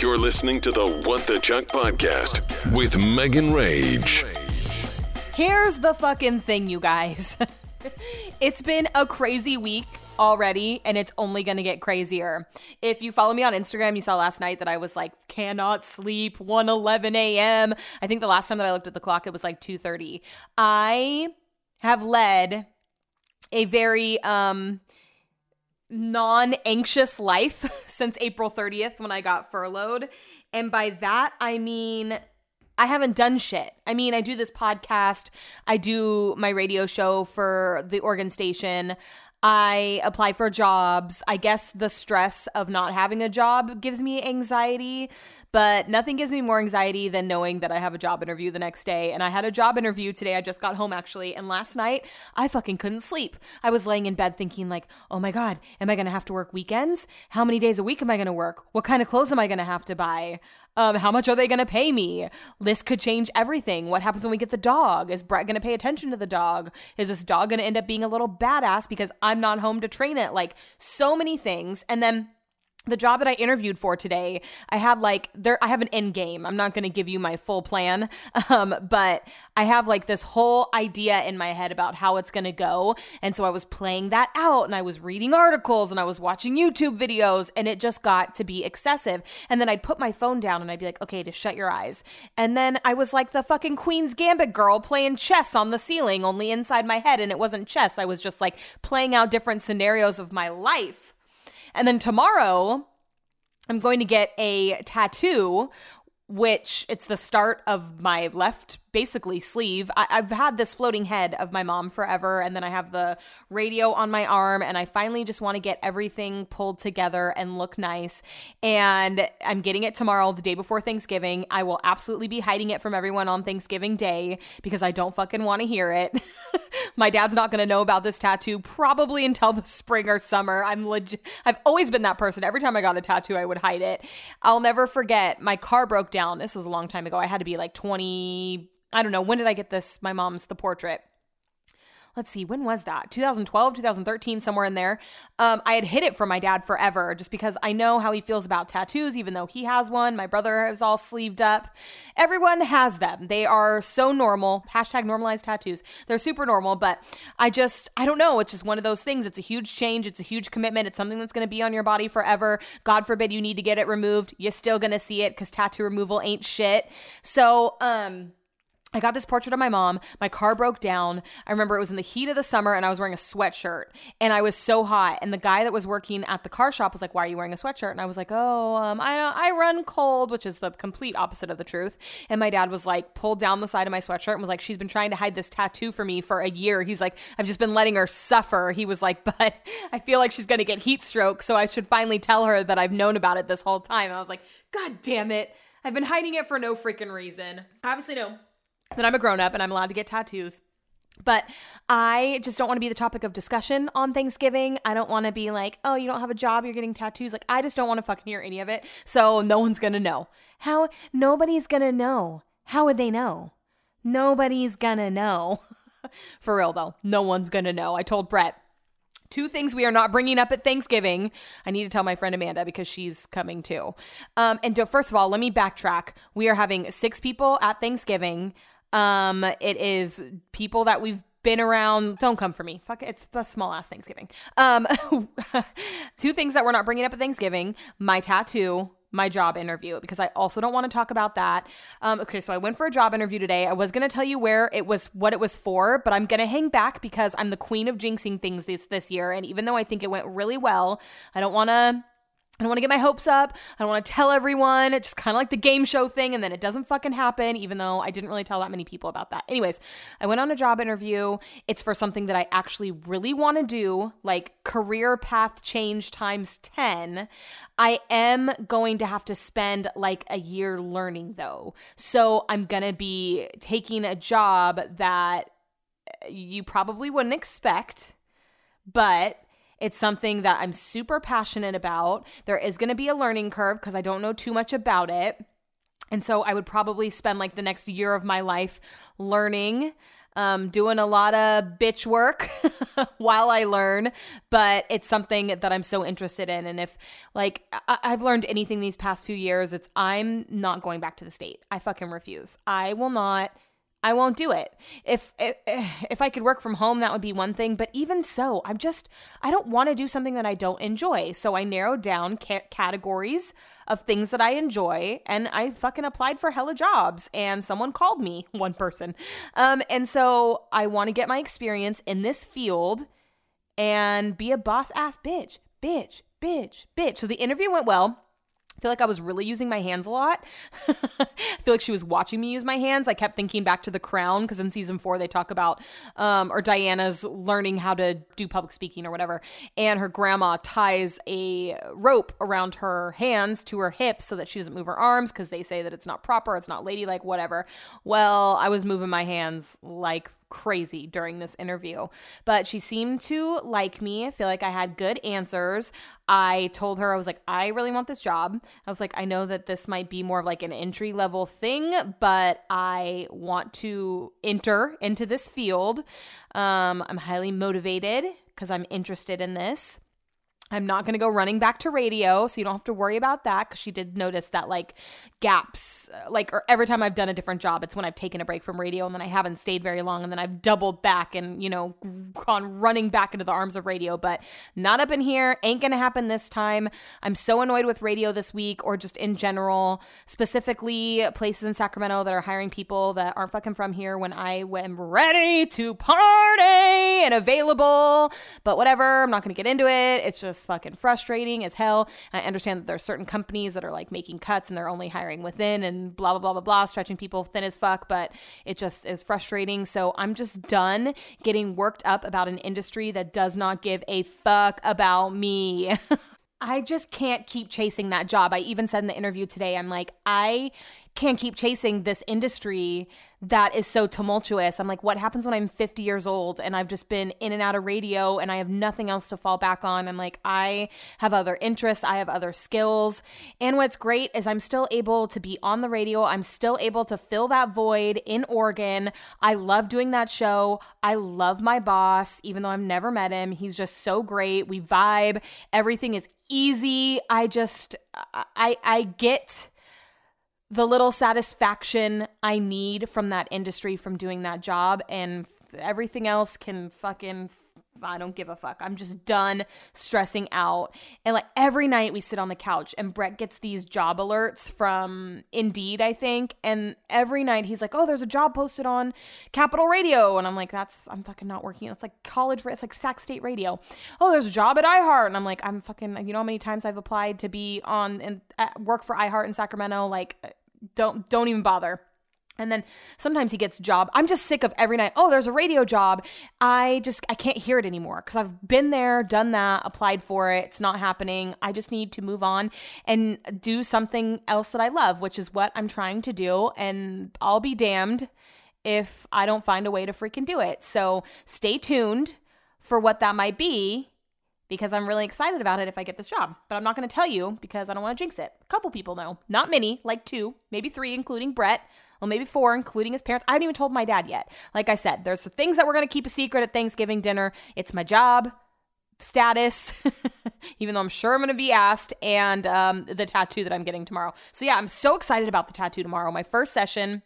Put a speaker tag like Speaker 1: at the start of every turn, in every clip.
Speaker 1: You're listening to the What the Chuck podcast with Megan Rage.
Speaker 2: Here's the fucking thing, you guys. it's been a crazy week already, and it's only gonna get crazier. If you follow me on Instagram, you saw last night that I was like, cannot sleep, 1:11 a.m. I think the last time that I looked at the clock, it was like 2:30. I have led a very um non-anxious life since April 30th when I got furloughed. And by that I mean I haven't done shit. I mean, I do this podcast, I do my radio show for the Oregon station. I apply for jobs. I guess the stress of not having a job gives me anxiety, but nothing gives me more anxiety than knowing that I have a job interview the next day. And I had a job interview today. I just got home actually. And last night, I fucking couldn't sleep. I was laying in bed thinking, like, oh my God, am I going to have to work weekends? How many days a week am I going to work? What kind of clothes am I going to have to buy? Um, how much are they going to pay me? This could change everything. What happens when we get the dog? Is Brett going to pay attention to the dog? Is this dog going to end up being a little badass because I'm not home to train it? Like so many things. And then the job that I interviewed for today, I had like there I have an end game. I'm not going to give you my full plan, um, but I have like this whole idea in my head about how it's going to go. And so I was playing that out and I was reading articles and I was watching YouTube videos and it just got to be excessive. And then I'd put my phone down and I'd be like, "Okay, just shut your eyes." And then I was like the fucking Queen's Gambit girl playing chess on the ceiling only inside my head and it wasn't chess. I was just like playing out different scenarios of my life and then tomorrow, I'm going to get a tattoo, which it's the start of my left basically sleeve. I, have had this floating head of my mom forever, and then I have the radio on my arm, and I finally just want to get everything pulled together and look nice. And I'm getting it tomorrow, the day before Thanksgiving. I will absolutely be hiding it from everyone on Thanksgiving Day because I don't fucking want to hear it. my dad's not going to know about this tattoo probably until the spring or summer. I'm legit. I've always been that person. Every time I got a tattoo, I would hide it. I'll never forget. My car broke down. This was a long time ago. I had to be like 20 I don't know, when did I get this? My mom's The Portrait let's see, when was that? 2012, 2013, somewhere in there. Um, I had hid it from my dad forever just because I know how he feels about tattoos, even though he has one. My brother is all sleeved up. Everyone has them. They are so normal. Hashtag normalized tattoos. They're super normal, but I just, I don't know. It's just one of those things. It's a huge change. It's a huge commitment. It's something that's going to be on your body forever. God forbid you need to get it removed. You're still going to see it because tattoo removal ain't shit. So, um, I got this portrait of my mom. My car broke down. I remember it was in the heat of the summer and I was wearing a sweatshirt and I was so hot. And the guy that was working at the car shop was like, Why are you wearing a sweatshirt? And I was like, Oh, um, I, I run cold, which is the complete opposite of the truth. And my dad was like, pulled down the side of my sweatshirt and was like, She's been trying to hide this tattoo for me for a year. He's like, I've just been letting her suffer. He was like, But I feel like she's going to get heat stroke. So I should finally tell her that I've known about it this whole time. And I was like, God damn it. I've been hiding it for no freaking reason. Obviously, no that I'm a grown up and I'm allowed to get tattoos. But I just don't want to be the topic of discussion on Thanksgiving. I don't want to be like, oh, you don't have a job, you're getting tattoos. Like, I just don't want to fucking hear any of it. So no one's going to know. How? Nobody's going to know. How would they know? Nobody's going to know. For real, though. No one's going to know. I told Brett, two things we are not bringing up at Thanksgiving. I need to tell my friend Amanda because she's coming too. Um, and to, first of all, let me backtrack. We are having six people at Thanksgiving. Um, it is people that we've been around. Don't come for me. Fuck, it's a small ass Thanksgiving. Um, two things that we're not bringing up at Thanksgiving: my tattoo, my job interview, because I also don't want to talk about that. Um, okay, so I went for a job interview today. I was gonna tell you where it was, what it was for, but I'm gonna hang back because I'm the queen of jinxing things this this year. And even though I think it went really well, I don't want to I don't want to get my hopes up. I don't want to tell everyone. It's just kind of like the game show thing, and then it doesn't fucking happen, even though I didn't really tell that many people about that. Anyways, I went on a job interview. It's for something that I actually really want to do, like career path change times 10. I am going to have to spend like a year learning, though. So I'm going to be taking a job that uh, you probably wouldn't expect, but it's something that I'm super passionate about. There is going to be a learning curve because I don't know too much about it. And so I would probably spend like the next year of my life learning um, doing a lot of bitch work while I learn, but it's something that I'm so interested in. And if like I- I've learned anything these past few years, it's I'm not going back to the state. I fucking refuse. I will not I won't do it. If, if I could work from home, that would be one thing. But even so, I'm just I don't want to do something that I don't enjoy. So I narrowed down ca- categories of things that I enjoy, and I fucking applied for hella jobs. And someone called me, one person, um, and so I want to get my experience in this field and be a boss ass bitch, bitch, bitch, bitch. So the interview went well. I feel like I was really using my hands a lot. I feel like she was watching me use my hands. I kept thinking back to The Crown because in season four they talk about, um, or Diana's learning how to do public speaking or whatever, and her grandma ties a rope around her hands to her hips so that she doesn't move her arms because they say that it's not proper, it's not ladylike, whatever. Well, I was moving my hands like crazy during this interview. But she seemed to like me. I feel like I had good answers. I told her, I was like, I really want this job. I was like, I know that this might be more of like an entry level thing, but I want to enter into this field. Um, I'm highly motivated because I'm interested in this. I'm not going to go running back to radio, so you don't have to worry about that because she did notice that like gaps, uh, like or every time I've done a different job, it's when I've taken a break from radio and then I haven't stayed very long and then I've doubled back and, you know, gone running back into the arms of radio, but not up in here. Ain't going to happen this time. I'm so annoyed with radio this week or just in general, specifically places in Sacramento that are hiring people that aren't fucking from here when I am ready to party and available. But whatever, I'm not going to get into it. It's just fucking frustrating as hell. I understand that there's certain companies that are like making cuts and they're only hiring within and blah blah blah blah blah, stretching people thin as fuck, but it just is frustrating. So I'm just done getting worked up about an industry that does not give a fuck about me. I just can't keep chasing that job. I even said in the interview today, I'm like, I can't keep chasing this industry that is so tumultuous. I'm like, what happens when I'm 50 years old and I've just been in and out of radio and I have nothing else to fall back on? I'm like, I have other interests, I have other skills. And what's great is I'm still able to be on the radio. I'm still able to fill that void in Oregon. I love doing that show. I love my boss, even though I've never met him. He's just so great. We vibe. Everything is easy. I just I I get the little satisfaction I need from that industry from doing that job and everything else can fucking I don't give a fuck. I'm just done stressing out. And like every night we sit on the couch and Brett gets these job alerts from Indeed, I think. And every night he's like, oh, there's a job posted on Capital Radio. And I'm like, that's, I'm fucking not working. It's like college, it's like Sac State Radio. Oh, there's a job at iHeart. And I'm like, I'm fucking, you know how many times I've applied to be on and uh, work for iHeart in Sacramento? Like, don't, don't even bother. And then sometimes he gets job. I'm just sick of every night. Oh, there's a radio job. I just I can't hear it anymore because I've been there, done that, applied for it. It's not happening. I just need to move on and do something else that I love, which is what I'm trying to do. And I'll be damned if I don't find a way to freaking do it. So stay tuned for what that might be because I'm really excited about it if I get this job. But I'm not going to tell you because I don't want to jinx it. A couple people know, not many, like two, maybe three, including Brett well, maybe four, including his parents. I haven't even told my dad yet. Like I said, there's the things that we're going to keep a secret at Thanksgiving dinner. It's my job status, even though I'm sure I'm going to be asked, and um, the tattoo that I'm getting tomorrow. So, yeah, I'm so excited about the tattoo tomorrow. My first session.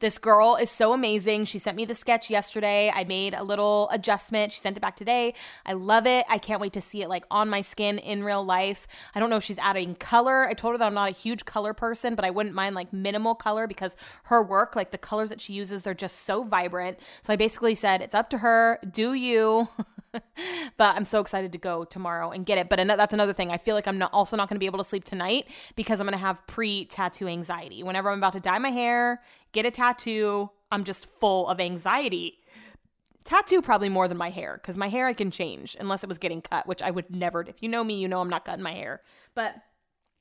Speaker 2: This girl is so amazing. She sent me the sketch yesterday. I made a little adjustment. She sent it back today. I love it. I can't wait to see it like on my skin in real life. I don't know if she's adding color. I told her that I'm not a huge color person, but I wouldn't mind like minimal color because her work, like the colors that she uses, they're just so vibrant. So I basically said, it's up to her. Do you? but I'm so excited to go tomorrow and get it. But that's another thing. I feel like I'm not, also not going to be able to sleep tonight because I'm going to have pre tattoo anxiety. Whenever I'm about to dye my hair, get a tattoo, I'm just full of anxiety. Tattoo probably more than my hair because my hair I can change unless it was getting cut, which I would never. If you know me, you know I'm not cutting my hair. But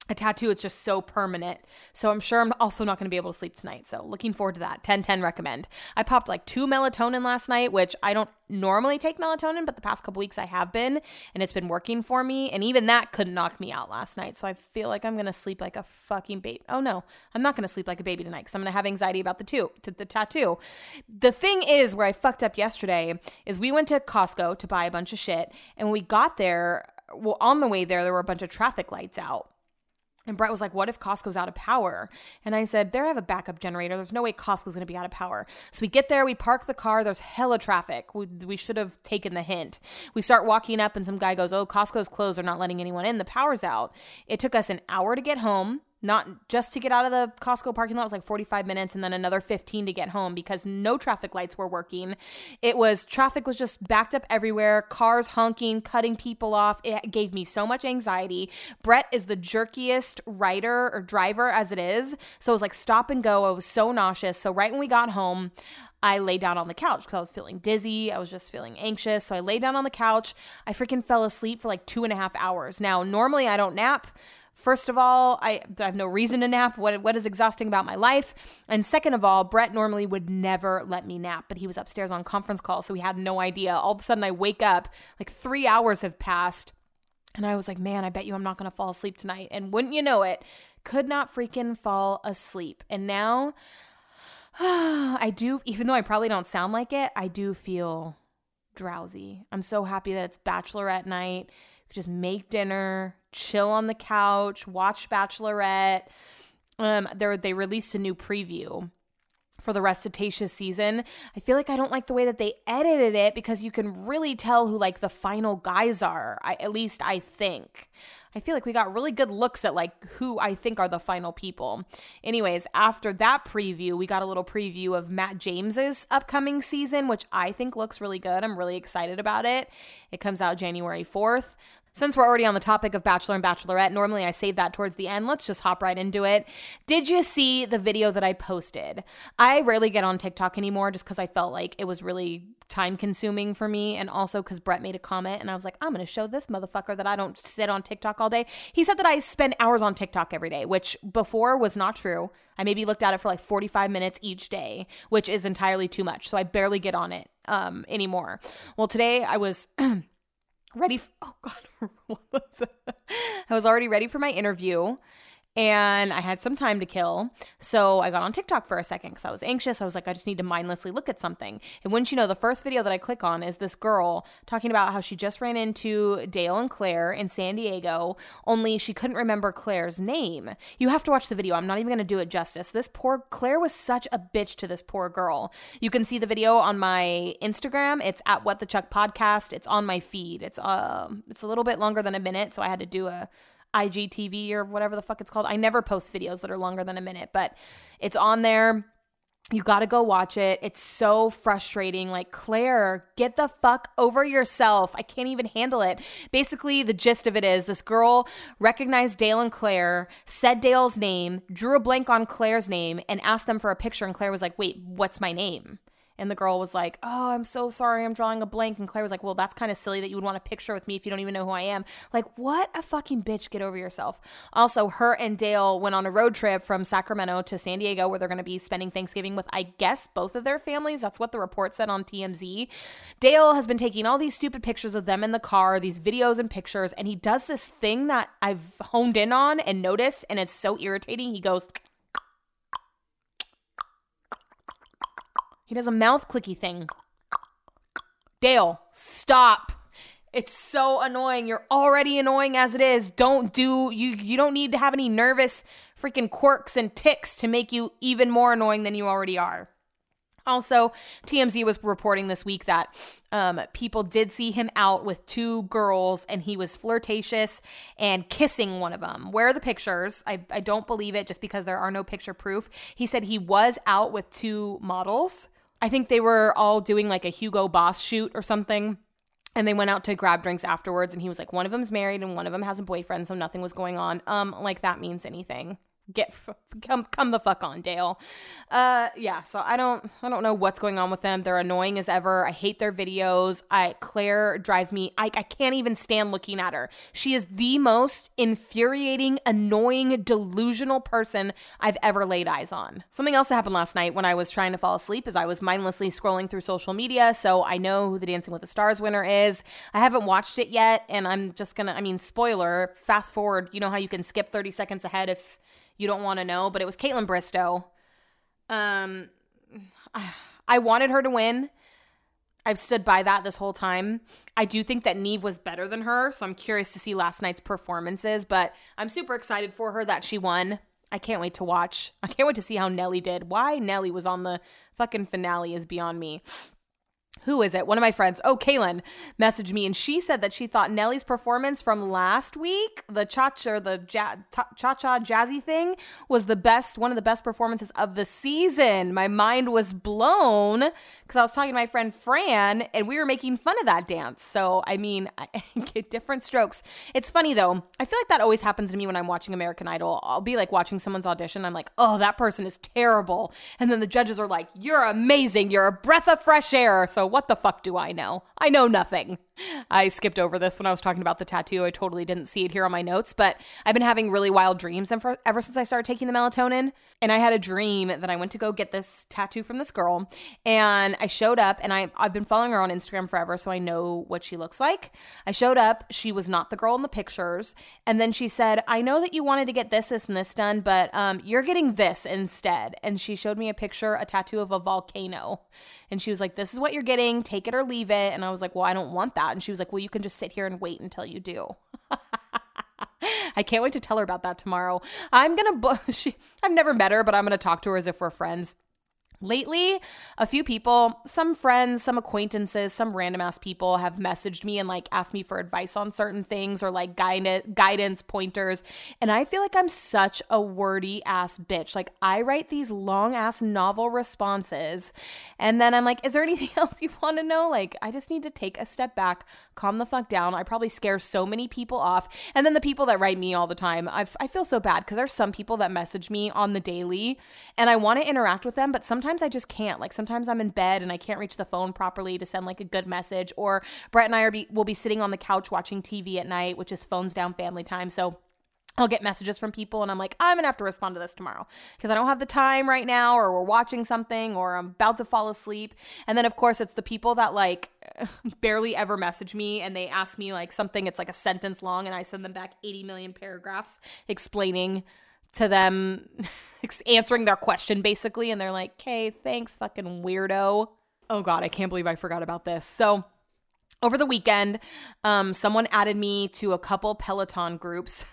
Speaker 2: a tattoo it's just so permanent. So i'm sure i'm also not going to be able to sleep tonight. So looking forward to that. 10 10 recommend. I popped like two melatonin last night which i don't normally take melatonin but the past couple weeks i have been and it's been working for me and even that couldn't knock me out last night. So i feel like i'm going to sleep like a fucking baby. Oh no. I'm not going to sleep like a baby tonight because i'm going to have anxiety about the two to the tattoo. The thing is where i fucked up yesterday is we went to costco to buy a bunch of shit and when we got there well on the way there there were a bunch of traffic lights out and Brett was like, What if Costco's out of power? And I said, They have a backup generator. There's no way Costco's going to be out of power. So we get there, we park the car. There's hella traffic. We, we should have taken the hint. We start walking up, and some guy goes, Oh, Costco's closed. They're not letting anyone in. The power's out. It took us an hour to get home not just to get out of the Costco parking lot It was like 45 minutes and then another 15 to get home because no traffic lights were working. It was traffic was just backed up everywhere, cars honking, cutting people off. It gave me so much anxiety. Brett is the jerkiest rider or driver as it is. So it was like stop and go. I was so nauseous. So right when we got home, I lay down on the couch because I was feeling dizzy. I was just feeling anxious. So I lay down on the couch. I freaking fell asleep for like two and a half hours. Now, normally I don't nap. First of all, I, I, have no reason to nap. What, what is exhausting about my life? And second of all, Brett normally would never let me nap, but he was upstairs on conference call, so he had no idea. All of a sudden, I wake up, like three hours have passed, and I was like, man, I bet you I'm not going to fall asleep tonight. And wouldn't you know it, could not freaking fall asleep. And now I do, even though I probably don't sound like it, I do feel drowsy. I'm so happy that it's bachelorette night. Just make dinner, chill on the couch, watch Bachelorette. Um, they they released a new preview for the rest season. I feel like I don't like the way that they edited it because you can really tell who like the final guys are. I, at least I think. I feel like we got really good looks at like who I think are the final people. Anyways, after that preview, we got a little preview of Matt James's upcoming season, which I think looks really good. I'm really excited about it. It comes out January 4th. Since we're already on the topic of Bachelor and Bachelorette, normally I save that towards the end. Let's just hop right into it. Did you see the video that I posted? I rarely get on TikTok anymore just because I felt like it was really time consuming for me. And also because Brett made a comment and I was like, I'm going to show this motherfucker that I don't sit on TikTok all day. He said that I spend hours on TikTok every day, which before was not true. I maybe looked at it for like 45 minutes each day, which is entirely too much. So I barely get on it um, anymore. Well, today I was. ready. Oh God, I was already ready for my interview and I had some time to kill. So I got on TikTok for a second because I was anxious. I was like, I just need to mindlessly look at something. And wouldn't you know, the first video that I click on is this girl talking about how she just ran into Dale and Clare in San Diego, only she couldn't remember Clare's name. You have to watch the video. I'm not even going to do it justice. This poor Clare was such a bitch to this poor girl. You can see the video on my Instagram. It's at What the Chuck Podcast. It's on my feed. It's uh, it's a little bit longer than a minute, so I had to do a IGTV or whatever the fuck it's called. I never post videos that are longer than a minute, but it's on there. You got to go watch it. It's so frustrating. Like, Clare, get the fuck over yourself. I can't even handle it. Basically, the gist of it is this girl recognized Dale and Clare, said Dale's name, drew a blank on Clare's name, and asked them for a picture. And Clare was like, wait, what's my name? And the girl was like, Oh, I'm so sorry. I'm drawing a blank. And Clare was like, Well, that's kind of silly that you would want a picture with me if you don't even know who I am. Like, what a fucking bitch. Get over yourself. Also, her and Dale went on a road trip from Sacramento to San Diego where they're going to be spending Thanksgiving with, I guess, both of their families. That's what the report said on TMZ. Dale has been taking all these stupid pictures of them in the car, these videos and pictures. And he does this thing that I've honed in on and noticed, and it's so irritating. He goes, He does a mouth clicky thing. Dale, stop. It's so annoying. You're already annoying as it is. Don't do you you don't need to have any nervous freaking quirks and ticks to make you even more annoying than you already are. Also, TMZ was reporting this week that um, people did see him out with two girls and he was flirtatious and kissing one of them. Where are the pictures? I, I don't believe it just because there are no picture proof. He said he was out with two models I think they were all doing like a Hugo Boss shoot or something. And they went out to grab drinks afterwards, and he was like, one of them's married and one of them has a boyfriend, so nothing was going on. Um, like that means anything. Get come come the fuck on dale. Uh yeah so i don't i don't know what's going on with them. They're annoying as ever. I hate their videos. I clare drives me i, I can't even stand looking at her. She is the most infuriating annoying delusional person i've ever laid eyes on. Something else that happened last night when i was trying to fall asleep is i was mindlessly scrolling through social media so i know who the dancing with the stars winner is. I haven't watched it yet and i'm just gonna i mean spoiler fast forward you know how you can skip 30 seconds ahead if you don't want to know, but it was Kaitlyn Bristowe. Um, I wanted her to win. I've stood by that this whole time. I do think that Nev was better than her, so I'm curious to see last night's performances, but I'm super excited for her that she won. I can't wait to watch. I can't wait to see how Nelly did. Why Nelly was on the fucking finale is beyond me who is it? One of my friends, oh, Kaylin, messaged me and she said that she thought Nelly's performance from last week, the cha cha, the cha cha jazzy thing, was the best, one of the best performances of the season. My mind was blown because I was talking to my friend Fran and we were making fun of that dance. So, I mean, I get different strokes. It's funny though. I feel like that always happens to me when I'm watching American Idol. I'll be like watching someone's audition. I'm like, oh, that person is terrible. And then the judges are like, you're amazing. You're a breath of fresh air. So, what the fuck do I know? I know nothing. I skipped over this when I was talking about the tattoo. I totally didn't see it here on my notes, but I've been having really wild dreams ever since I started taking the melatonin. And I had a dream that I went to go get this tattoo from this girl, and I showed up, and I I've been following her on Instagram forever, so I know what she looks like. I showed up. She was not the girl in the pictures, and then she said, "I know that you wanted to get this, this, and this done, but um, you're getting this instead." And she showed me a picture, a tattoo of a volcano, and she was like, "This is what you're getting. Take it or leave it." And I was like, "Well, I don't want that." And she was like, Well, you can just sit here and wait until you do. I can't wait to tell her about that tomorrow. I'm gonna. Bu- she, I've never met her, but I'm gonna talk to her as if we're friends. Lately, a few people, some friends, some acquaintances, some random ass people have messaged me and like asked me for advice on certain things or like guidance, pointers. And I feel like I'm such a wordy ass bitch. Like I write these long ass novel responses and then I'm like, is there anything else you want to know? Like I just need to take a step back, calm the fuck down. I probably scare so many people off. And then the people that write me all the time, i I feel so bad because there's some people that message me on the daily and I want to interact with them, but sometimes sometimes I just can't. Like sometimes I'm in bed and I can't reach the phone properly to send like a good message. Or Brett and I are be, will be sitting on the couch watching TV at night, which is phones down family time. So I'll get messages from people and I'm like, I'm gonna have to respond to this tomorrow because I don't have the time right now, or we're watching something, or I'm about to fall asleep. And then, of course, it's the people that like barely ever message me and they ask me like something, it's like a sentence long, and I send them back 80 million paragraphs explaining to them answering their question basically and they're like okay thanks fucking weirdo oh god i can't believe i forgot about this so over the weekend um someone added me to a couple peloton groups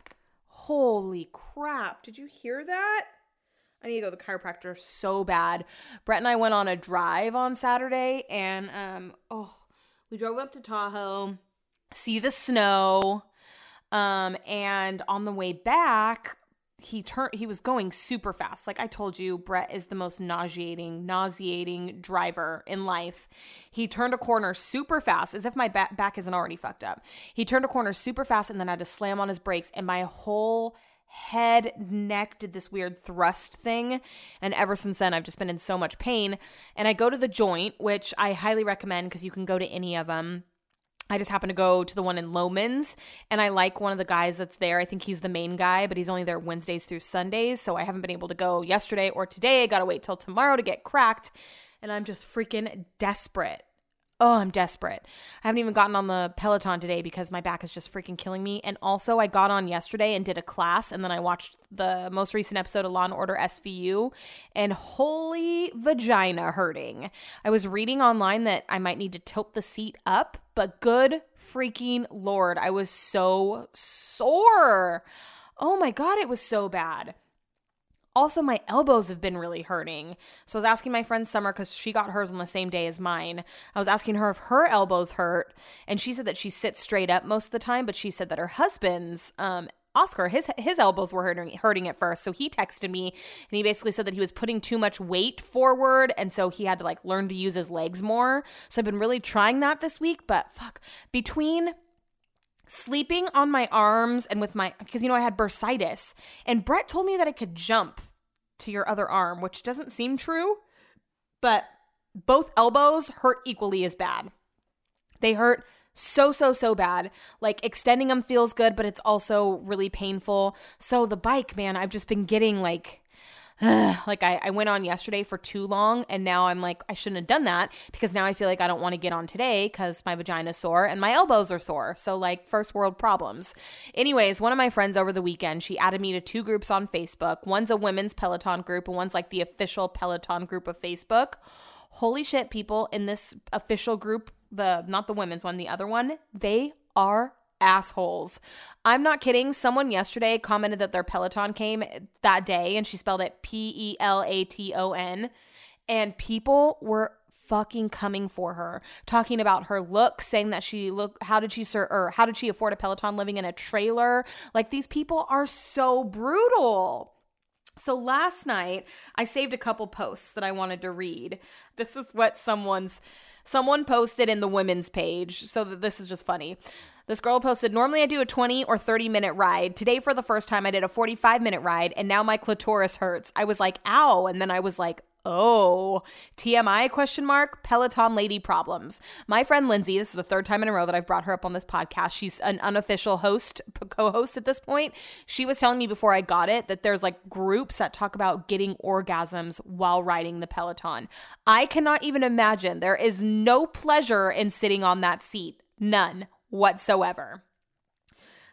Speaker 2: holy crap did you hear that I need to go to the chiropractor so bad. Brett and I went on a drive on Saturday and um oh, we drove up to Tahoe, see the snow. Um and on the way back, he turned he was going super fast. Like i told you brett is the most nauseating nauseating driver in life. He turned a corner super fast as if my back, back isn't already fucked up. He turned a corner super fast and then I had to slam on his brakes and my whole head neck did this weird thrust thing. And ever since then i've just been in so much pain. And i go to the joint which i highly recommend because you can go to any of them I just happened to go to the one in Lomans and I like one of the guys that's there. I think he's the main guy, but he's only there Wednesdays through Sundays. So I haven't been able to go yesterday or today. I got to wait till tomorrow to get cracked. And I'm just freaking desperate oh, I'm desperate. I haven't even gotten on the Peloton today because my back is just freaking killing me. And also, I got on yesterday and did a class, and then I watched the most recent episode of Law and Order SVU, and holy vagina hurting. I was reading online that I might need to tilt the seat up, but good freaking lord, I was so sore. Oh my god, it was so bad. Also, my elbows have been really hurting. So I was asking my friend Summer because she got hers on the same day as mine. I was asking her if her elbows hurt, and she said that she sits straight up most of the time, but she said that her husband's um, Oscar, his his elbows were hurting hurting at first. So he texted me and he basically said that he was putting too much weight forward and so he had to like learn to use his legs more. So I've been really trying that this week, but fuck, between sleeping on my arms and with my because you know I had bursitis and Brett told me that I could jump to your other arm, which doesn't seem true, but both elbows hurt equally as bad. They hurt so so so bad. Like extending them feels good, but it's also really painful. So the bike, man, I've just been getting like like I, I went on yesterday for too long and now I'm like, I shouldn't have done that because now I feel like I don't want to get on today because my vagina's sore and my elbows are sore. So, like, first world problems. Anyways, one of my friends over the weekend, she added me to two groups on Facebook. One's a women's Peloton group and one's like the official Peloton group of Facebook. Holy shit, people in this official group, the not the women's one, the other one, they are assholes. I'm not kidding. Someone yesterday commented that their Peloton came that day and she spelled it P E L A T O N. And people were fucking coming for her, talking about her look, saying that she look how did she sir or how did she afford a Peloton living in a trailer? Like these people are so brutal. So last night I saved a couple posts that I wanted to read. This is what someone's someone posted in the women's page. So this is just funny. This girl posted, Normally I do a 20 or 30 minute ride. Today, for the first time, I did a 45 minute ride, and now my clitoris hurts. I was like, ow. And then I was like, Oh, TMI question mark, Peloton lady problems. My friend Lindsay, this is the third time in a row that I've brought her up on this podcast. She's an unofficial host, co-host at this point. She was telling me before I got it that there's like groups that talk about getting orgasms while riding the Peloton. I cannot even imagine. There is no pleasure in sitting on that seat. None whatsoever.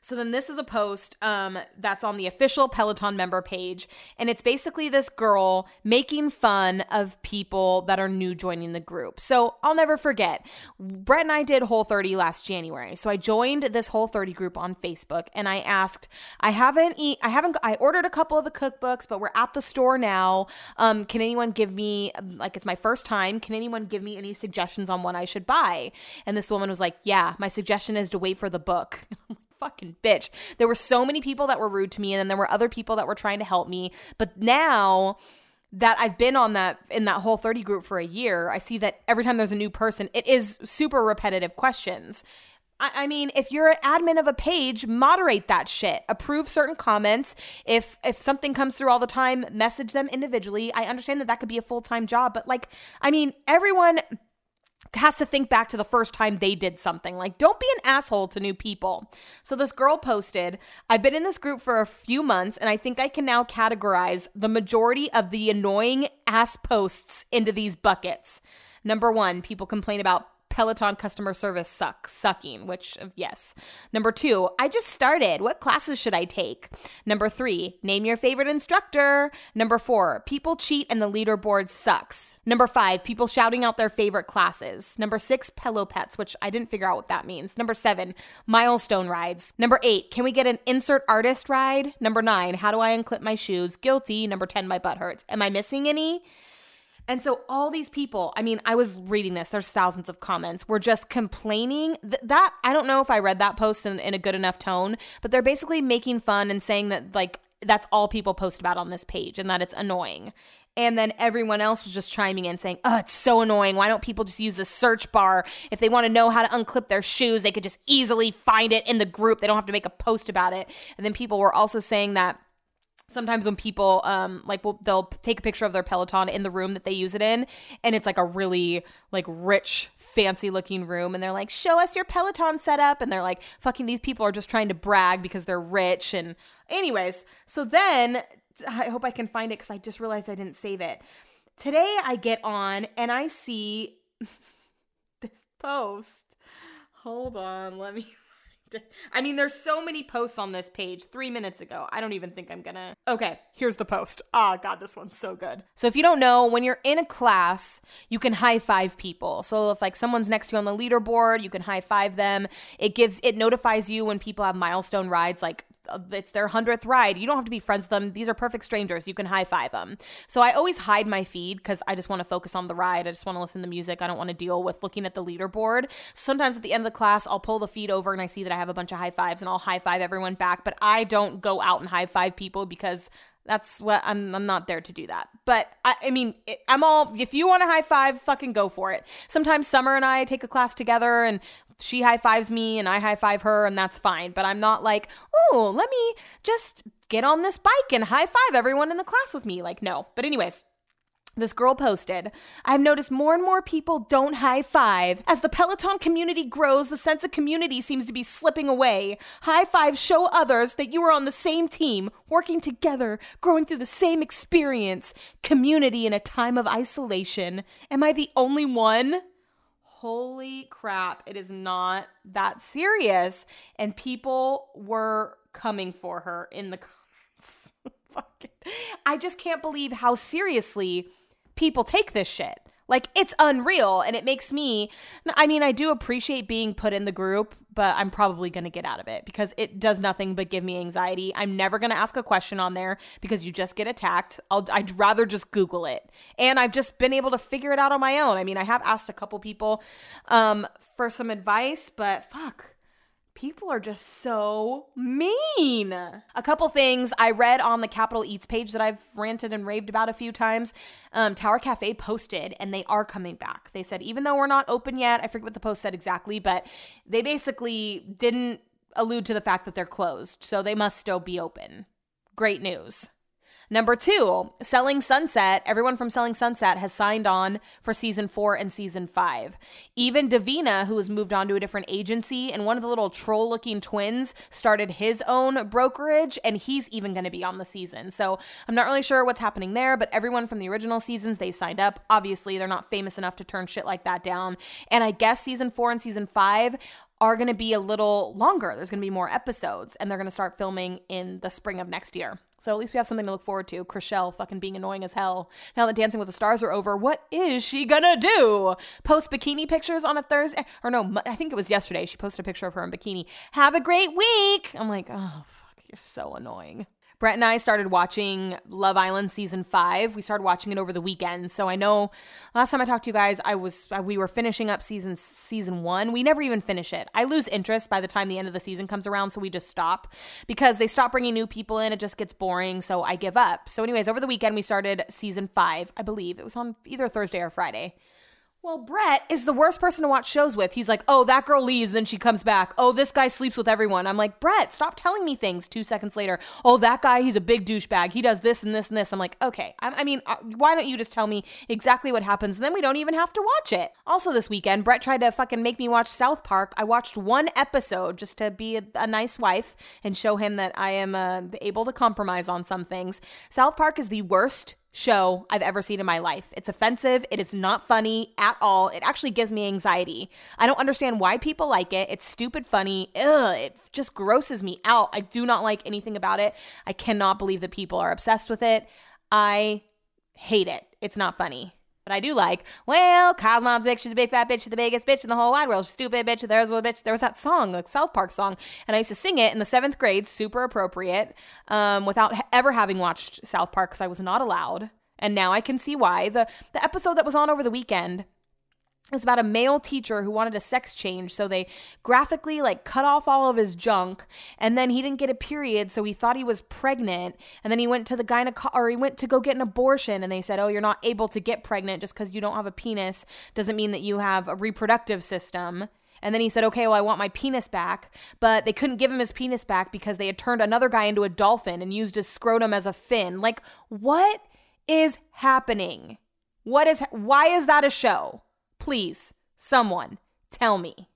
Speaker 2: So then this is a post um, that's on the official Peloton member page. And it's basically this girl making fun of people that are new joining the group. So I'll never forget. Brett and I did Whole 30 last January. So I joined this Whole 30 group on Facebook and I asked, I haven't eat, I haven't, I ordered a couple of the cookbooks, but we're at the store now. Um, can anyone give me, like, it's my first time. Can anyone give me any suggestions on what I should buy? And this woman was like, Yeah, my suggestion is to wait for the book. fucking bitch. There were so many people that were rude to me, and then there were other people that were trying to help me. But now that I've been on that in that whole 30 group for a year, I see that every time there's a new person, it is super repetitive questions. I, mean, if you're an admin of a page, moderate that shit. Approve certain comments. If if something comes through all the time, message them individually. I understand that that could be a full time job, but like, I mean, everyone has to think back to the first time they did something. Like, don't be an asshole to new people. So, this girl posted, I've been in this group for a few months, and I think I can now categorize the majority of the annoying ass posts into these buckets. Number one, people complain about Peloton customer service sucks, sucking, which, uh, yes. Number two, I just started. What classes should I take? Number three, name your favorite instructor. Number four, people cheat and the leaderboard sucks. Number five, people shouting out their favorite classes. Number six, pillow pets, which I didn't figure out what that means. Number seven, milestone rides. Number eight, can we get an insert artist ride? Number nine, how do I unclip my shoes? Guilty. Number 10, my butt hurts. Am I missing any? And so all these people, I mean, I was reading this, there's thousands of comments, were just complaining. Th- that, I don't know if I read that post in, in a good enough tone, but they're basically making fun and saying that, like, that's all people post about on this page and that it's annoying. And then everyone else was just chiming in saying, Oh, it's so annoying. Why don't people just use the search bar? If they want to know how to unclip their shoes, they could just easily find it in the group. They don't have to make a post about it. And then people were also saying that sometimes when people um like they'll take a picture of their peloton in the room that they use it in and it's like a really like rich fancy looking room and they're like show us your peloton setup and they're like fucking these people are just trying to brag because they're rich and anyways so then i hope i can find it because i just realized i didn't save it. Today i get on and i see this post. Hold on let me I mean, there's so many posts on this page three minutes ago. I don't even think I'm gonna. Okay, here's the post. Ah, oh, God, this one's so good. So, if you don't know, when you're in a class, you can high five people. So, if like someone's next to you on the leaderboard, you can high five them. It gives, it notifies you when people have milestone rides like it's their 100th ride. You don't have to be friends with them. These are perfect strangers. You can high five them. So I always hide my feed because I just want to focus on the ride. I just want to listen to music. I don't want to deal with looking at the leaderboard. Sometimes at the end of the class, I'll pull the feed over and I see that I have a bunch of high fives and I'll high five everyone back. But I don't go out and high five people because That's what I'm. I'm not there to do that. But I, I mean, it, I'm all. If you want a high five, fucking go for it. Sometimes Summer and I take a class together, and she high fives me, and I high five her, and that's fine. But I'm not like, oh, let me just get on this bike and high five everyone in the class with me. Like, no. But anyways, this girl posted, I've noticed more and more people don't high five. As the Peloton community grows, the sense of community seems to be slipping away. High fives show others that you are on the same team, working together, growing through the same experience. Community in a time of isolation. Am I the only one? Holy crap, it is not that serious. And people were coming for her in the comments. I just can't believe how seriously people take this shit. Like it's unreal and it makes me I mean I do appreciate being put in the group, but I'm probably going to get out of it because it does nothing but give me anxiety. I'm never going to ask a question on there because you just get attacked. I'll I'd rather just google it. And I've just been able to figure it out on my own. I mean, I have asked a couple people um for some advice, but fuck people are just so mean. A couple things I read on the Capital Eats page that I've ranted and raved about a few times. Um, Tower Cafe posted, and they are coming back. They said, even though we're not open yet, I forget what the post said exactly, but they basically didn't allude to the fact that they're closed, so they must still be open. Great news. Number two, Selling Sunset. Everyone from Selling Sunset has signed on for season four and season five. Even Davina, who has moved on to a different agency, and one of the little troll looking twins started his own brokerage, and he's even going to be on the season. So I'm not really sure what's happening there, but everyone from the original seasons, they signed up. Obviously, they're not famous enough to turn shit like that down. And I guess season four and season five are going to be a little longer. There's going to be more episodes, and they're going to start filming in the spring of next year. So at least we have something to look forward to. Chrishell fucking being annoying as hell. Now that Dancing with the Stars are over, what is she gonna do? Post bikini pictures on a Thursday? Or no, I think it was yesterday. She posted a picture of her in bikini. Have a great week. I'm like, oh, fuck, you're so annoying. Brett and I started watching Love Island season five. We started watching it over the weekend, so I know last time I talked to you guys, I was uh, we were finishing up season season one. We never even finish it. I lose interest by the time the end of the season comes around, so we just stop because they stop bringing new people in. It just gets boring, so I give up. So, anyways, over the weekend we started season five. I believe it was on either Thursday or Friday. Well, Brett is the worst person to watch shows with. He's like, oh, that girl leaves, then she comes back. Oh, this guy sleeps with everyone. I'm like, Brett, stop telling me things. Two seconds later, oh, that guy, he's a big douchebag. He does this and this and this. I'm like, okay. I, I mean, uh, why don't you just tell me exactly what happens? And then we don't even have to watch it. Also, this weekend, Brett tried to fucking make me watch South Park. I watched one episode just to be a, a nice wife and show him that I am uh, able to compromise on some things. South Park is the worst show I've ever seen in my life. It's offensive. It is not funny at all. It actually gives me anxiety. I don't understand why people like it. It's stupid funny. Ugh, it just grosses me out. I do not like anything about it. I cannot believe that people are obsessed with it. I hate it. It's not funny. I do like, well, Kyle's mom's bitch. She's a big fat bitch. She's the biggest bitch in the whole wide world. she's Stupid bitch. There's a bitch. There was that song, like South Park song, and I used to sing it in the seventh grade, super appropriate, um, without ever having watched South Park because I was not allowed. And now I can see why. The the episode that was on over the weekend it was about a male teacher who wanted a sex change so they graphically like cut off all of his junk and then he didn't get a period so he thought he was pregnant and then he went to the gyneco or he went to go get an abortion and they said oh you're not able to get pregnant just because you don't have a penis doesn't mean that you have a reproductive system and then he said, okay, well, I want my penis back. But they couldn't give him his penis back because they had turned another guy into a dolphin and used his scrotum as a fin. Like, what is happening? What is, why is that a show? Please, someone tell me.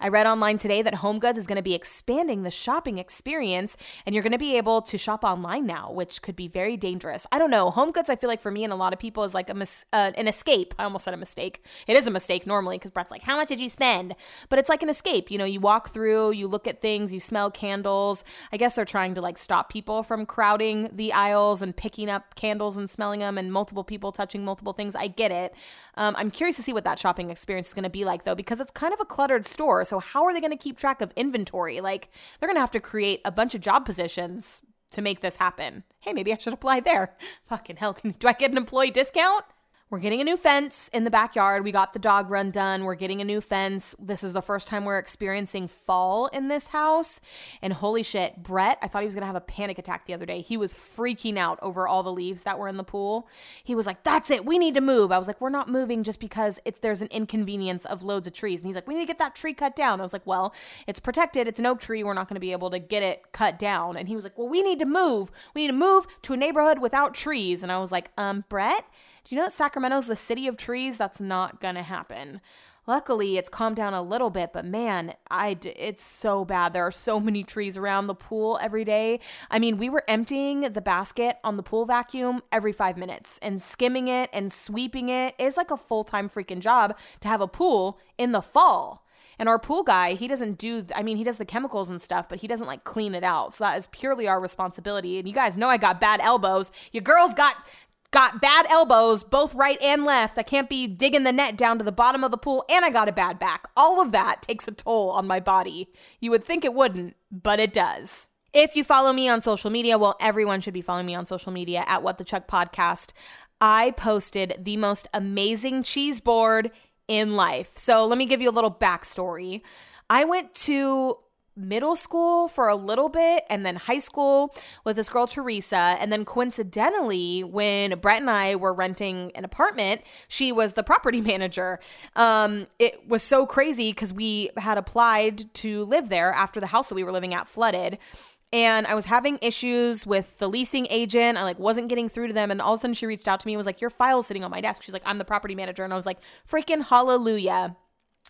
Speaker 2: I read online today that HomeGoods is going to be expanding the shopping experience and you're going to be able to shop online now, which could be very dangerous. I don't know. HomeGoods, I feel like for me and a lot of people is like a mis- uh, an escape. I almost said a mistake. It is a mistake normally because Brett's like, how much did you spend? But it's like an escape. You know, you walk through, you look at things, you smell candles. I guess they're trying to like stop people from crowding the aisles and picking up candles and smelling them and multiple people touching multiple things. I get it. Um, I'm curious to see what that shopping experience is going to be like though, because it's kind of a cluttered store. So how are they going to keep track of inventory? Like they're going to have to create a bunch of job positions to make this happen. Hey, maybe I should apply there. Fucking hell, can, do I get an employee discount? We're getting a new fence in the backyard. We got the dog run done. We're getting a new fence. This is the first time we're experiencing fall in this house. And holy shit, Brett, I thought he was going to have a panic attack the other day. He was freaking out over all the leaves that were in the pool. He was like, "That's it. We need to move." I was like, "We're not moving just because it's there's an inconvenience of loads of trees." And he's like, "We need to get that tree cut down." I was like, "Well, it's protected. It's an oak tree. We're not going to be able to get it cut down." And he was like, "Well, we need to move. We need to move to a neighborhood without trees." And I was like, "Um, Brett, do you know that Sacramento's the city of trees? That's not going to happen. Luckily, it's calmed down a little bit, but man, I it's so bad. There are so many trees around the pool every day. I mean, we were emptying the basket on the pool vacuum every 5 minutes and skimming it and sweeping it. It's like a full-time freaking job to have a pool in the fall. And our pool guy, he doesn't do, I mean, he does the chemicals and stuff, but he doesn't like clean it out. So that is purely our responsibility. And you guys know I got bad elbows. Your girls got got bad elbows, both right and left. I can't be digging the net down to the bottom of the pool, and I got a bad back. All of that takes a toll on my body. You would think it wouldn't, but it does. If you follow me on social media, well, everyone should be following me on social media at What the Chuck Podcast. I posted the most amazing cheese board in life. So let me give you a little backstory. I went to middle school for a little bit and then high school with this girl Teresa and then coincidentally when Brett and I were renting an apartment she was the property manager um it was so crazy cuz we had applied to live there after the house that we were living at flooded and I was having issues with the leasing agent. I like wasn't getting through to them and all of a sudden she reached out to me and was like your file's sitting on my desk. She's like I'm the property manager and I was like freaking hallelujah.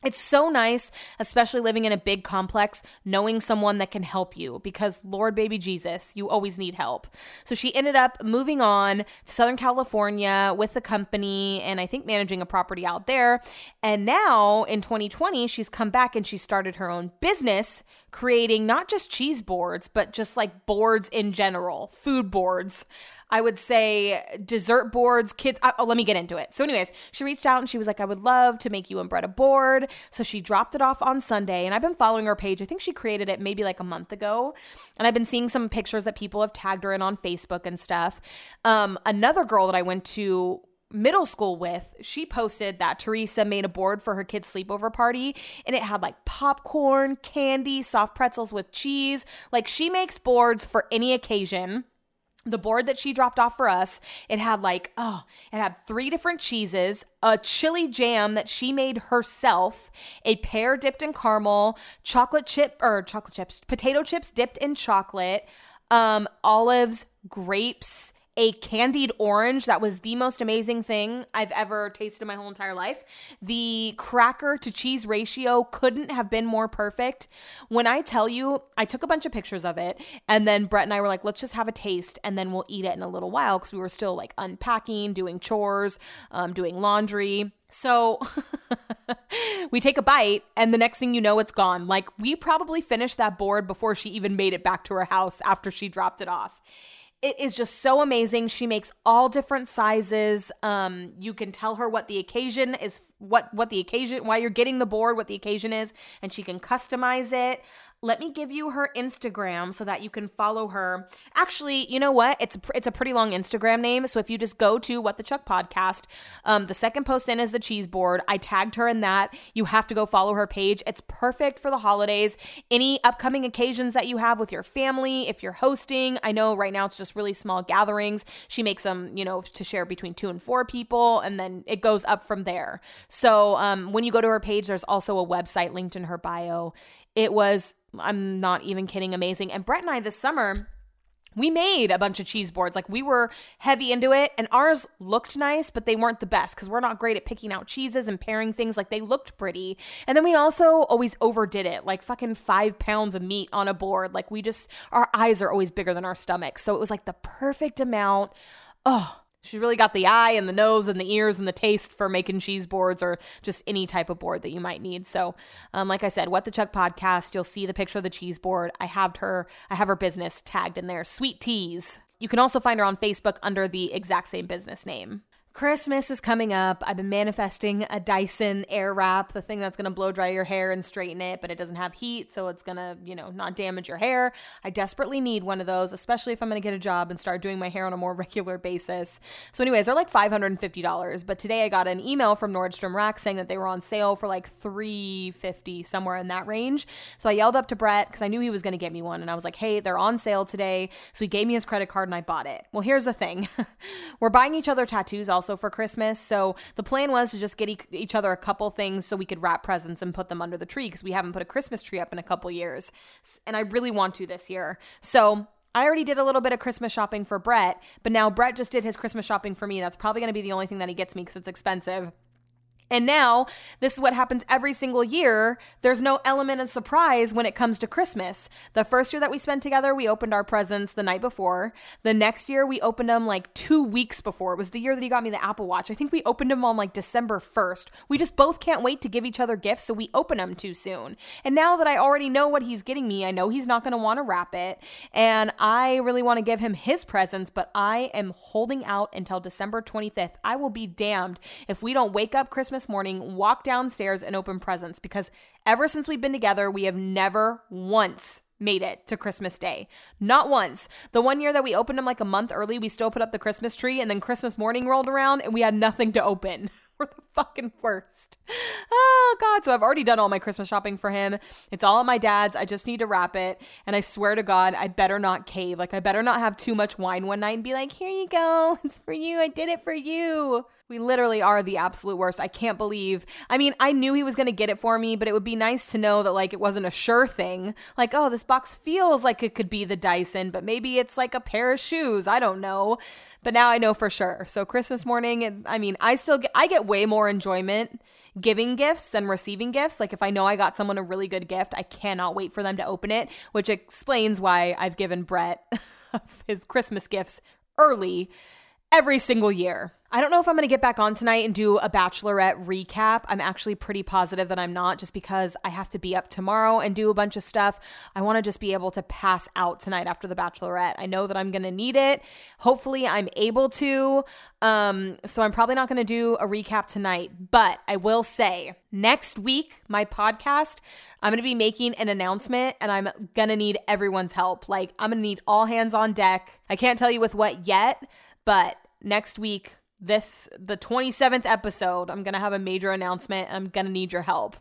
Speaker 2: It's so nice, especially living in a big complex, knowing someone that can help you because Lord baby Jesus, you always need help. So she ended up moving on to Southern California with the company and I think managing a property out there. And now in 2020, she's come back and she started her own business creating not just cheese boards, but just like boards in general, food boards. I would say dessert boards, kids. Uh, oh, let me get into it. So, anyways, she reached out and she was like, I would love to make you and Brett a board. So she dropped it off on Sunday. And I've been following her page. I think she created it maybe like a month ago. And I've been seeing some pictures that people have tagged her in on Facebook and stuff. Um, another girl that I went to middle school with, she posted that Teresa made a board for her kids' sleepover party and it had like popcorn, candy, soft pretzels with cheese. Like she makes boards for any occasion the board that she dropped off for us, it had like, oh, it had three different cheeses, a chili jam that she made herself, a pear dipped in caramel, chocolate chip or chocolate chips, potato chips dipped in chocolate, um, olives, grapes, a candied orange that was the most amazing thing I've ever tasted in my whole entire life. The cracker to cheese ratio couldn't have been more perfect. When I tell you, I took a bunch of pictures of it, and then Brett and I were like, let's just have a taste, and then we'll eat it in a little while because we were still like unpacking, doing chores, um, doing laundry. So we take a bite, and the next thing you know, it's gone. Like, we probably finished that board before she even made it back to her house after she dropped it off it is just so amazing. She makes all different sizes. Um, you can tell her what the occasion is, what what the occasion, why you're getting the board, what the occasion is, and she can customize it let me give you her Instagram so that you can follow her. Actually, you know what? It's it's a pretty long Instagram name, so if you just go to What the Chuck podcast, um, the second post in is the cheese board. I tagged her in that. You have to go follow her page. It's perfect for the holidays. Any upcoming occasions that you have with your family, if you're hosting. I know right now it's just really small gatherings. She makes them, you know, to share between two and four people, and then it goes up from there. So um, when you go to her page, there's also a website linked in her bio. It was I'm not even kidding, amazing. And Brett and I this summer, we made a bunch of cheese boards. Like we were heavy into it, and ours looked nice, but they weren't the best because we're not great at picking out cheeses and pairing things. Like they looked pretty. And then we also always overdid it, like fucking five pounds of meat on a board. Like we just, our eyes are always bigger than our stomachs. So it was like the perfect amount. Oh, She's really got the eye and the nose and the ears and the taste for making cheese boards or just any type of board that you might need. So, um, like I said, What the Chuck podcast, you'll see the picture of the cheese board. I have her, I have her business tagged in there, Sweet Teas. You can also find her on Facebook under the exact same business name. Christmas is coming up. I've been manifesting a Dyson Airwrap, the thing that's going to blow dry your hair and straighten it, but it doesn't have heat, so it's going to, you know, not damage your hair. I desperately need one of those, especially if I'm going to get a job and start doing my hair on a more regular basis. So anyways, they're like $550, but today I got an email from Nordstrom Rack saying that they were on sale for like 350 somewhere in that range. So I yelled up to Brett cuz I knew he was going to get me one and I was like, "Hey, they're on sale today." So he gave me his credit card and I bought it. Well, here's the thing. we're buying each other tattoos also for Christmas. So the plan was to just get e- each other a couple things so we could wrap presents and put them under the tree because we haven't put a Christmas tree up in a couple years. And I really want to this year. So I already did a little bit of Christmas shopping for Brett, but now Brett just did his Christmas shopping for me. That's probably going to be the only thing that he gets me because it's expensive. And now, this is what happens every single year. There's no element of surprise when it comes to Christmas. The first year that we spent together, we opened our presents the night before. The next year, we opened them like two weeks before. It was the year that he got me the Apple Watch. I think we opened them on like December 1st. We just both can't wait to give each other gifts, so we open them too soon. And now that I already know what he's getting me, I know he's not going to want to wrap it. And I really want to give him his presents, but I am holding out until December 25th. I will be damned if we don't wake up Christmas Christmas morning, walk downstairs and open presents because ever since we've been together, we have never once made it to Christmas Day. Not once. The one year that we opened them like a month early, we still put up the Christmas tree, and then Christmas morning rolled around and we had nothing to open. We're the fucking worst. Oh, God. So I've already done all my Christmas shopping for him. It's all at my dad's. I just need to wrap it. And I swear to God, I better not cave. Like, I better not have too much wine one night and be like, here you go. It's for you. I did it for you. We literally are the absolute worst. I can't believe. I mean, I knew he was going to get it for me, but it would be nice to know that like it wasn't a sure thing. Like, oh, this box feels like it could be the Dyson, but maybe it's like a pair of shoes. I don't know. But now I know for sure. So Christmas morning, I mean, I still get I get way more enjoyment giving gifts than receiving gifts. Like if I know I got someone a really good gift, I cannot wait for them to open it, which explains why I've given Brett his Christmas gifts early every single year. I don't know if I'm going to get back on tonight and do a bachelorette recap. I'm actually pretty positive that I'm not just because I have to be up tomorrow and do a bunch of stuff. I want to just be able to pass out tonight after the bachelorette. I know that I'm going to need it. Hopefully I'm able to. Um so I'm probably not going to do a recap tonight, but I will say next week my podcast, I'm going to be making an announcement and I'm going to need everyone's help. Like I'm going to need all hands on deck. I can't tell you with what yet, but next week this the 27th episode i'm gonna have a major announcement. I'm gonna need your help.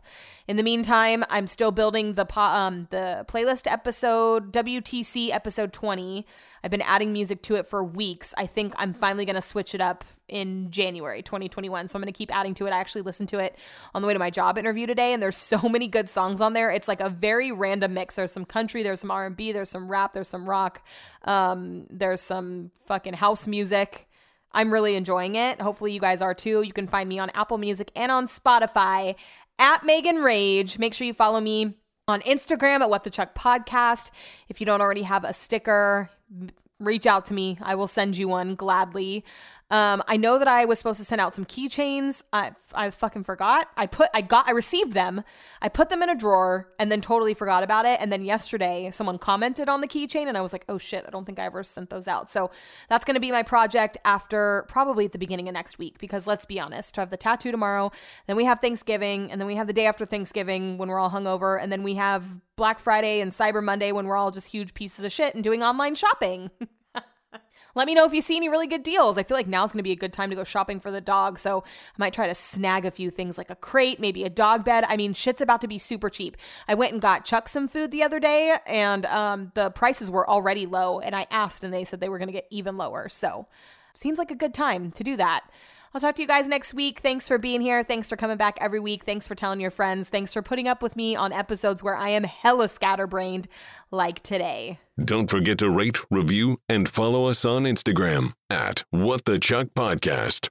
Speaker 2: In the meantime i'm still building the po- um the playlist episode wtc episode 20 i've been adding music to it for weeks. I think i'm finally gonna switch it up in january 2021 so i'm gonna keep adding to it. I actually listened to it on the way to my job interview today and there's so many good songs on there. It's like a very random mix. There's some country there's some r&b there's some rap there's some rock um there's some fucking house music I'm really enjoying it. Hopefully, you guys are too. You can find me on Apple Music and on Spotify at Megan Rage. Make sure you follow me on Instagram at What the Chuck Podcast. If you don't already have a sticker, reach out to me. I will send you one gladly. Um, I know that I was supposed to send out some keychains. I I fucking forgot. I put I got I received them. I put them in a drawer and then totally forgot about it. And then yesterday someone commented on the keychain and I was like, oh shit, I don't think I ever sent those out. So that's gonna be my project after probably at the beginning of next week because let's be honest, to have the tattoo tomorrow, then we have Thanksgiving, and then we have the day after Thanksgiving when we're all hungover, and then we have Black Friday and Cyber Monday when we're all just huge pieces of shit and doing online shopping. Let me know if you see any really good deals. I feel like now's going to be a good time to go shopping for the dog. So I might try to snag a few things like a crate, maybe a dog bed. I mean, shit's about to be super cheap. I went and got Chuck some food the other day and um, the prices were already low. And I asked and they said they were going to get even lower. So seems like a good time to do that. I'll talk to you guys next week. Thanks for being here. Thanks for coming back every week. Thanks for telling your friends. Thanks for putting up with me on episodes where I am hella scatterbrained like today.
Speaker 1: Don't forget to rate, review, and follow us on Instagram at What the Chuck Podcast.